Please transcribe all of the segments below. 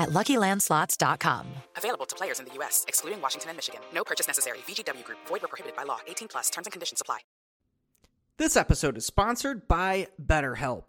at luckylandslots.com. Available to players in the U.S., excluding Washington and Michigan. No purchase necessary. VGW Group, void were prohibited by law. 18 plus terms and conditions apply. This episode is sponsored by BetterHelp.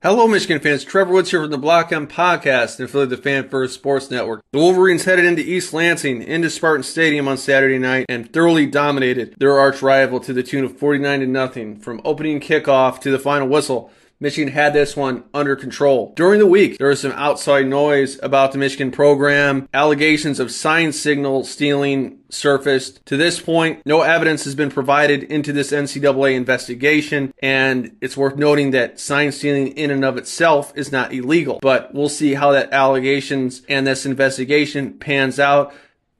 Hello, Michigan fans. Trevor Woods here from the Block M podcast and affiliate of the Fan First Sports Network. The Wolverines headed into East Lansing, into Spartan Stadium on Saturday night, and thoroughly dominated their arch rival to the tune of 49 to nothing from opening kickoff to the final whistle. Michigan had this one under control. During the week, there was some outside noise about the Michigan program. Allegations of sign signal stealing surfaced. To this point, no evidence has been provided into this NCAA investigation, and it's worth noting that sign stealing in and of itself is not illegal. But we'll see how that allegations and this investigation pans out.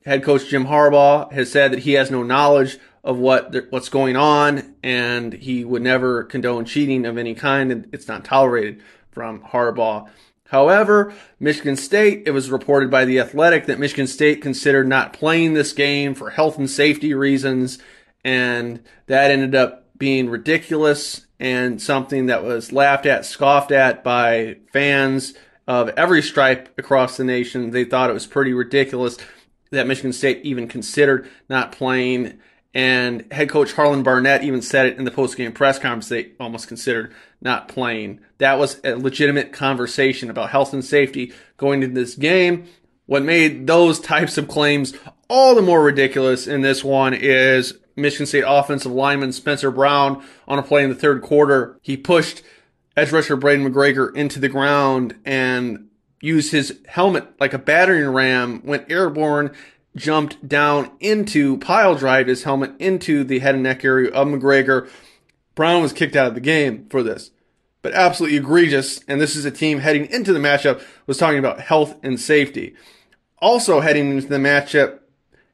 Head coach Jim Harbaugh has said that he has no knowledge of what what's going on, and he would never condone cheating of any kind, and it's not tolerated from Harbaugh. However, Michigan State, it was reported by The Athletic that Michigan State considered not playing this game for health and safety reasons, and that ended up being ridiculous and something that was laughed at, scoffed at by fans of every stripe across the nation. They thought it was pretty ridiculous that Michigan State even considered not playing and head coach Harlon Barnett even said it in the post-game press conference. They almost considered not playing. That was a legitimate conversation about health and safety going into this game. What made those types of claims all the more ridiculous in this one is Michigan State offensive lineman Spencer Brown on a play in the third quarter. He pushed edge rusher Braiden McGregor into the ground and used his helmet like a battering ram, went airborne, jumped down into pile drive his helmet into the head and neck area of McGregor. Brown was kicked out of the game for this. But absolutely egregious. And this is a team heading into the matchup was talking about health and safety. Also heading into the matchup,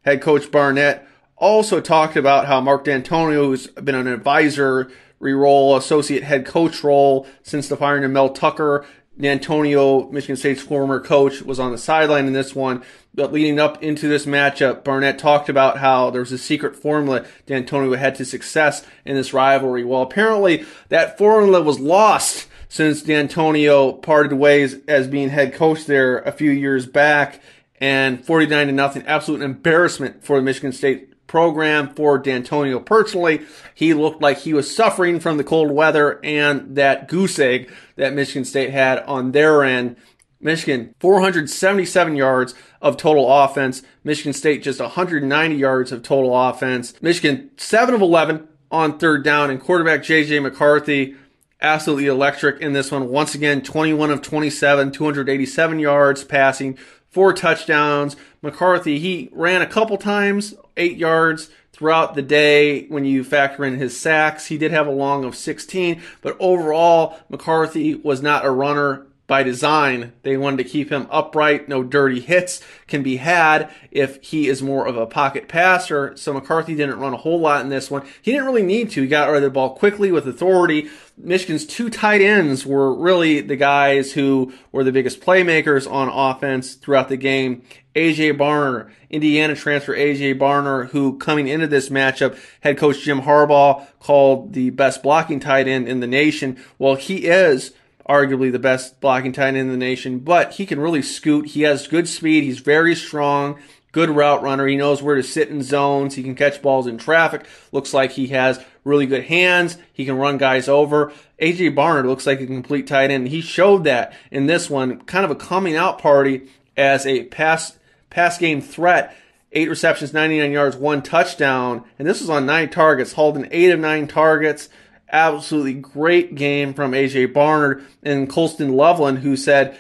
head coach Barnett also talked about how Mark Dantonio, who's been an advisor role, associate head coach role since the firing of Mel Tucker, Dantonio, Michigan State's former coach, was on the sideline in this one. But leading up into this matchup, Barnett talked about how there was a secret formula Dantonio had to success in this rivalry. Well, apparently that formula was lost since Dantonio parted ways as being head coach there a few years back. And 49 to nothing, absolute embarrassment for the Michigan State program for Dantonio personally. He looked like he was suffering from the cold weather and that goose egg that Michigan State had on their end. Michigan, 477 yards of total offense. Michigan State, just 190 yards of total offense. Michigan, 7 of 11 on third down, and quarterback JJ McCarthy, absolutely electric in this one. Once again, 21 of 27, 287 yards passing, four touchdowns. McCarthy, he ran a couple times, eight yards throughout the day when you factor in his sacks. He did have a long of 16, but overall, McCarthy was not a runner by design. They wanted to keep him upright. No dirty hits can be had if he is more of a pocket passer. So McCarthy didn't run a whole lot in this one. He didn't really need to. He got rid of the ball quickly with authority. Michigan's two tight ends were really the guys who were the biggest playmakers on offense throughout the game. AJ Barner, Indiana transfer AJ Barner, who coming into this matchup, head coach Jim Harbaugh called the best blocking tight end in the nation. Well, he is arguably the best blocking tight end in the nation, but he can really scoot. He has good speed. He's very strong, good route runner. He knows where to sit in zones. He can catch balls in traffic. Looks like he has really good hands. He can run guys over. AJ Barner looks like a complete tight end. He showed that in this one, kind of a coming out party as a pass pass game threat. Eight receptions, 99 yards, one touchdown, and this was on nine targets. Holding eight of nine targets absolutely great game from AJ Barner and Colston Loveland, who said,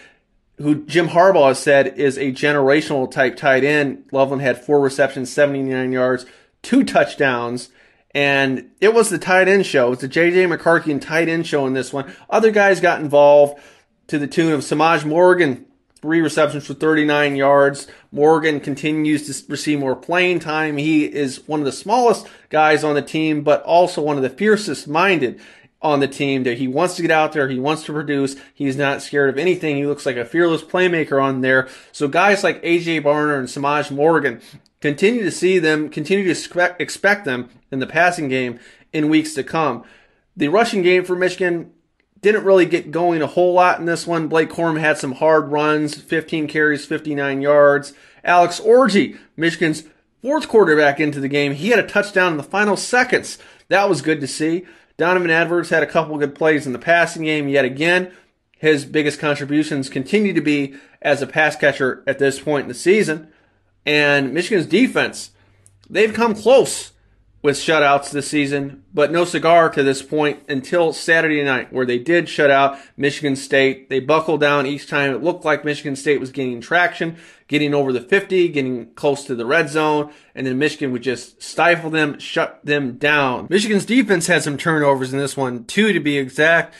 who Jim Harbaugh has said is a generational type tight end. Loveland had four receptions, 79 yards, two touchdowns, and it was the tight end show. It was the JJ McCarthy and tight end show in this one. Other guys got involved to the tune of Semaj Morgan, three receptions for 39 yards. Morgan continues to receive more playing time. He is one of the smallest guys on the team, but also one of the fiercest minded on the team that he wants to get out there. He wants to produce. He's not scared of anything. He looks like a fearless playmaker on there. So guys like AJ Barner and Semaj Morgan continue to see them, continue to expect, expect them in the passing game in weeks to come. The rushing game for Michigan didn't really get going a whole lot in this one. Blake Corum had some hard runs, 15 carries, 59 yards. Alex Orji, Michigan's fourth quarterback into the game, he had a touchdown in the final seconds. That was good to see. Donovan Edwards had a couple good plays in the passing game yet again. His biggest contributions continue to be as a pass catcher at this point in the season. And Michigan's defense, they've come close with shutouts this season, but no cigar to this point until Saturday night, where they did shut out Michigan State. They buckled down each time. It looked like Michigan State was gaining traction, getting over the 50, getting close to the red zone, and then Michigan would just stifle them, shut them down. Michigan's defense had some turnovers in this one, two to be exact.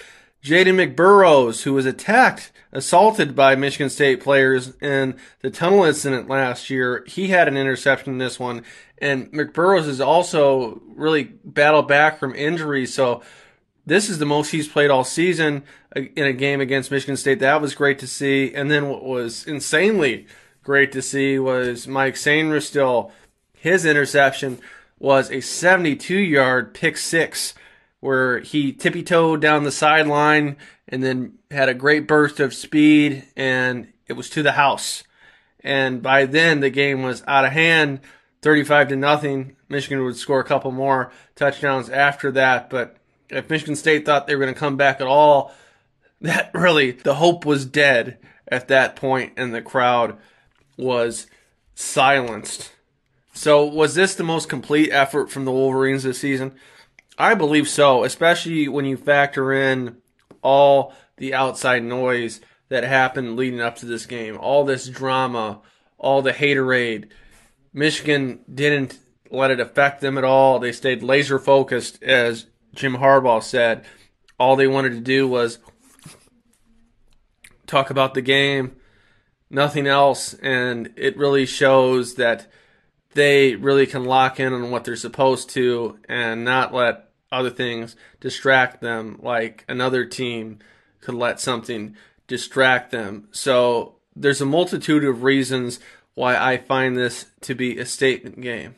Ja'Den McBurrows, who was attacked, assaulted by Michigan State players in the tunnel incident last year, he had an interception in this one. And McBurrows has also really battled back from injury. So this is the most he's played all season in a game against Michigan State. That was great to see. And then what was insanely great to see was Mike Sainristil. His interception was a 72 yard pick six where he tippy toed down the sideline and then had a great burst of speed and it was to the house. And by then the game was out of hand. 35 to nothing. Michigan would score a couple more touchdowns after that, but if Michigan State thought they were going to come back at all, that really the hope was dead at that point and the crowd was silenced So, was this the most complete effort from the Wolverines this season? I believe so, especially when you factor in all the outside noise that happened leading up to this game, all this drama, all the haterade. Michigan didn't let it affect them at all. They stayed laser focused, as Jim Harbaugh said. All they wanted to do was talk about the game, nothing else, and it really shows that they really can lock in on what they're supposed to and not let other things distract them like another team could let something distract them. So there's a multitude of reasons why I find this to be a statement game.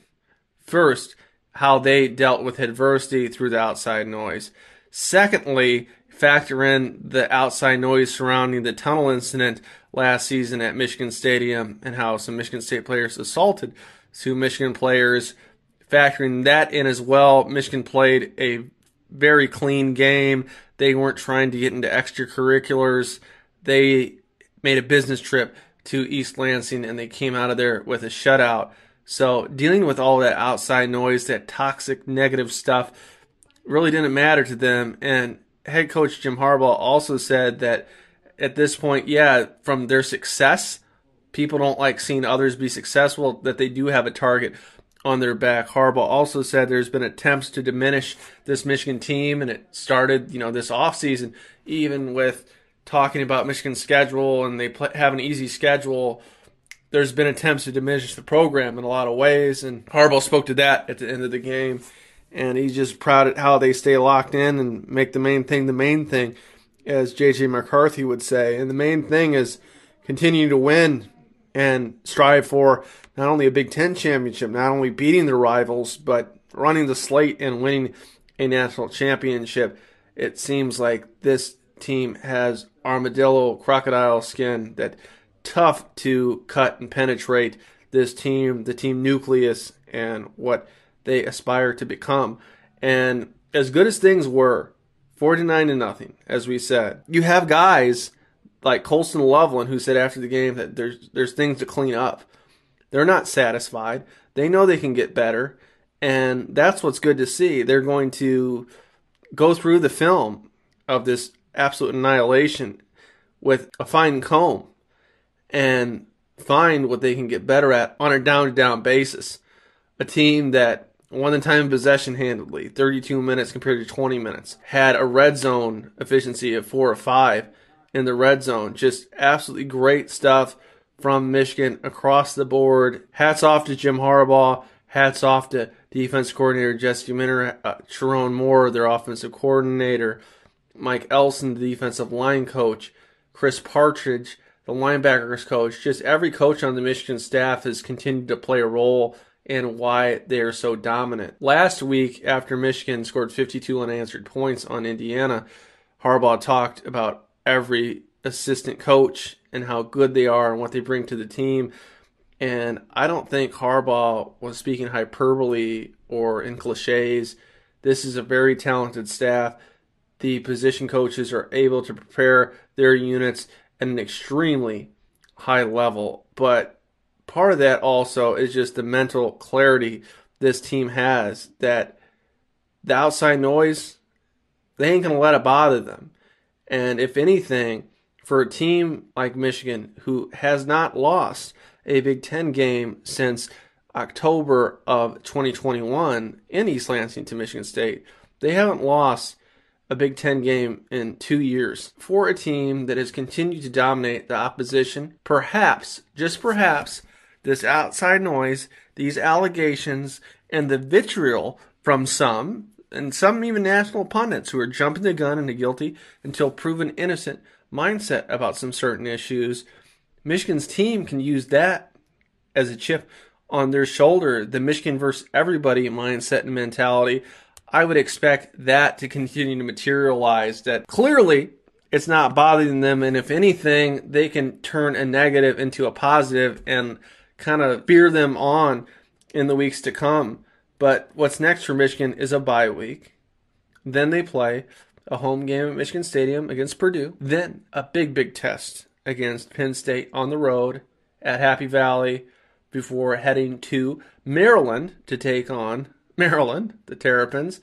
First, how they dealt with adversity through the outside noise. Secondly, factor in the outside noise surrounding the tunnel incident last season at Michigan Stadium and how some Michigan State players assaulted two Michigan players. Factoring that in as well, Michigan played a very clean game. They weren't trying to get into extracurriculars. They made a business trip to East Lansing and they came out of there with a shutout. So dealing with all that outside noise, that toxic negative stuff really didn't matter to them. And head coach Jim Harbaugh also said that at this point, yeah, from their success, people don't like seeing others be successful, that they do have a target on their back. Harbaugh also said there's been attempts to diminish this Michigan team, and it started, you know, this offseason, even with talking about Michigan's schedule and they play, have an easy schedule. There's been attempts to diminish the program in a lot of ways, and Harbaugh spoke to that at the end of the game. And he's just proud at how they stay locked in and make the main thing the main thing, as JJ McCarthy would say. And the main thing is continue to win and strive for not only a Big Ten championship, not only beating their rivals, but running the slate and winning a national championship. It seems like this team has armadillo crocodile skin that tough to cut and penetrate this team, the team nucleus, and what they aspire to become. And as good as things were, 49 to nothing, as we said, you have guys like Colston Loveland who said after the game that there's there's things to clean up. They're not satisfied. They know they can get better, and that's what's good to see. They're going to go through the film of this absolute annihilation with a fine comb and find what they can get better at on a down to down basis. A team that won the time of possession handily, 32 minutes compared to 20 minutes, had a red zone efficiency of four or five in the red zone. Just absolutely great stuff from Michigan across the board. Hats off to Jim Harbaugh. Hats off to defense coordinator Jesse Minter, uh, Sherrone Moore, their offensive coordinator, Mike Elston, the defensive line coach, Chris Partridge, the linebackers coach. Just every coach on the Michigan staff has continued to play a role in why they are so dominant. Last week, after Michigan scored 52 unanswered points on Indiana, Harbaugh talked about every assistant coach and how good they are and what they bring to the team. And I don't think Harbaugh was speaking hyperbole or in cliches. This is a very talented staff. The position coaches are able to prepare their units at an extremely high level. But part of that also is just the mental clarity this team has that the outside noise, they ain't going to let it bother them. And if anything, for a team like Michigan who has not lost a Big Ten game since October of 2021 in East Lansing to Michigan State, they haven't lost a Big Ten game in two years. For a team that has continued to dominate the opposition, perhaps, just perhaps, this outside noise, these allegations, and the vitriol from some, and some even national pundits who are jumping the gun into guilty until proven innocent mindset about some certain issues, Michigan's team can use that as a chip on their shoulder. The Michigan versus everybody mindset and mentality. I would expect that to continue to materialize. That clearly it's not bothering them, and if anything, they can turn a negative into a positive and kind of fear them on in the weeks to come. But what's next for Michigan is a bye week. Then they play a home game at Michigan Stadium against Purdue, then a big, big test against Penn State on the road at Happy Valley. before heading to Maryland to take on Maryland, the Terrapins.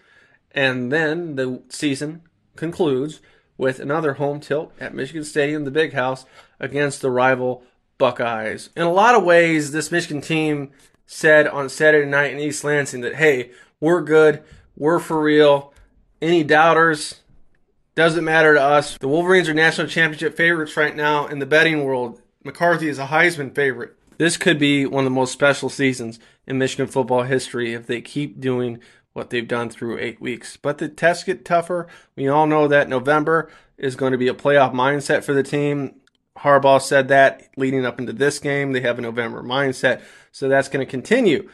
And then the season concludes with another home tilt at Michigan Stadium, the big house, against the rival Buckeyes. In a lot of ways, this Michigan team said on Saturday night in East Lansing that, hey, we're good, we're for real. Any doubters, doesn't matter to us. The Wolverines are national championship favorites right now in the betting world. McCarthy is a Heisman favorite. This could be one of the most special seasons in Michigan football history if they keep doing what they've done through eight weeks. But the tests get tougher. We all know that November is going to be a playoff mindset for the team. Harbaugh said that leading up into this game. They have a November mindset. So that's going to continue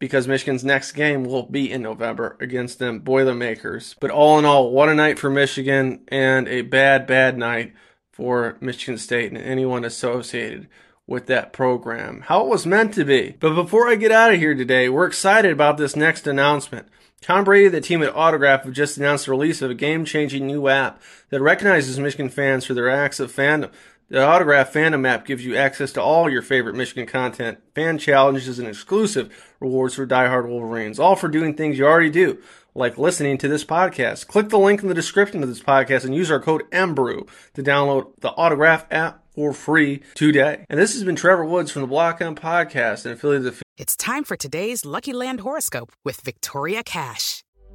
because Michigan's next game will be in November against them Boilermakers. But all in all, what a night for Michigan and a bad, bad night for Michigan State and anyone associated with that program. How it was meant to be. But before I get out of here today, we're excited about this next announcement. Tom Brady, the team at Autograph, have just announced the release of a game-changing new app that recognizes Michigan fans for their acts of fandom. The Autograph Fandom app gives you access to all your favorite Michigan content, fan challenges, and exclusive rewards for diehard Wolverines, all for doing things you already do, like listening to this podcast. Click the link in the description of this podcast and use our code MBREW to download the Autograph app for free today. And this has been Trevor Woods from the Block M Podcast and affiliate of the It's time for today's Lucky Land horoscope with Victoria Cash.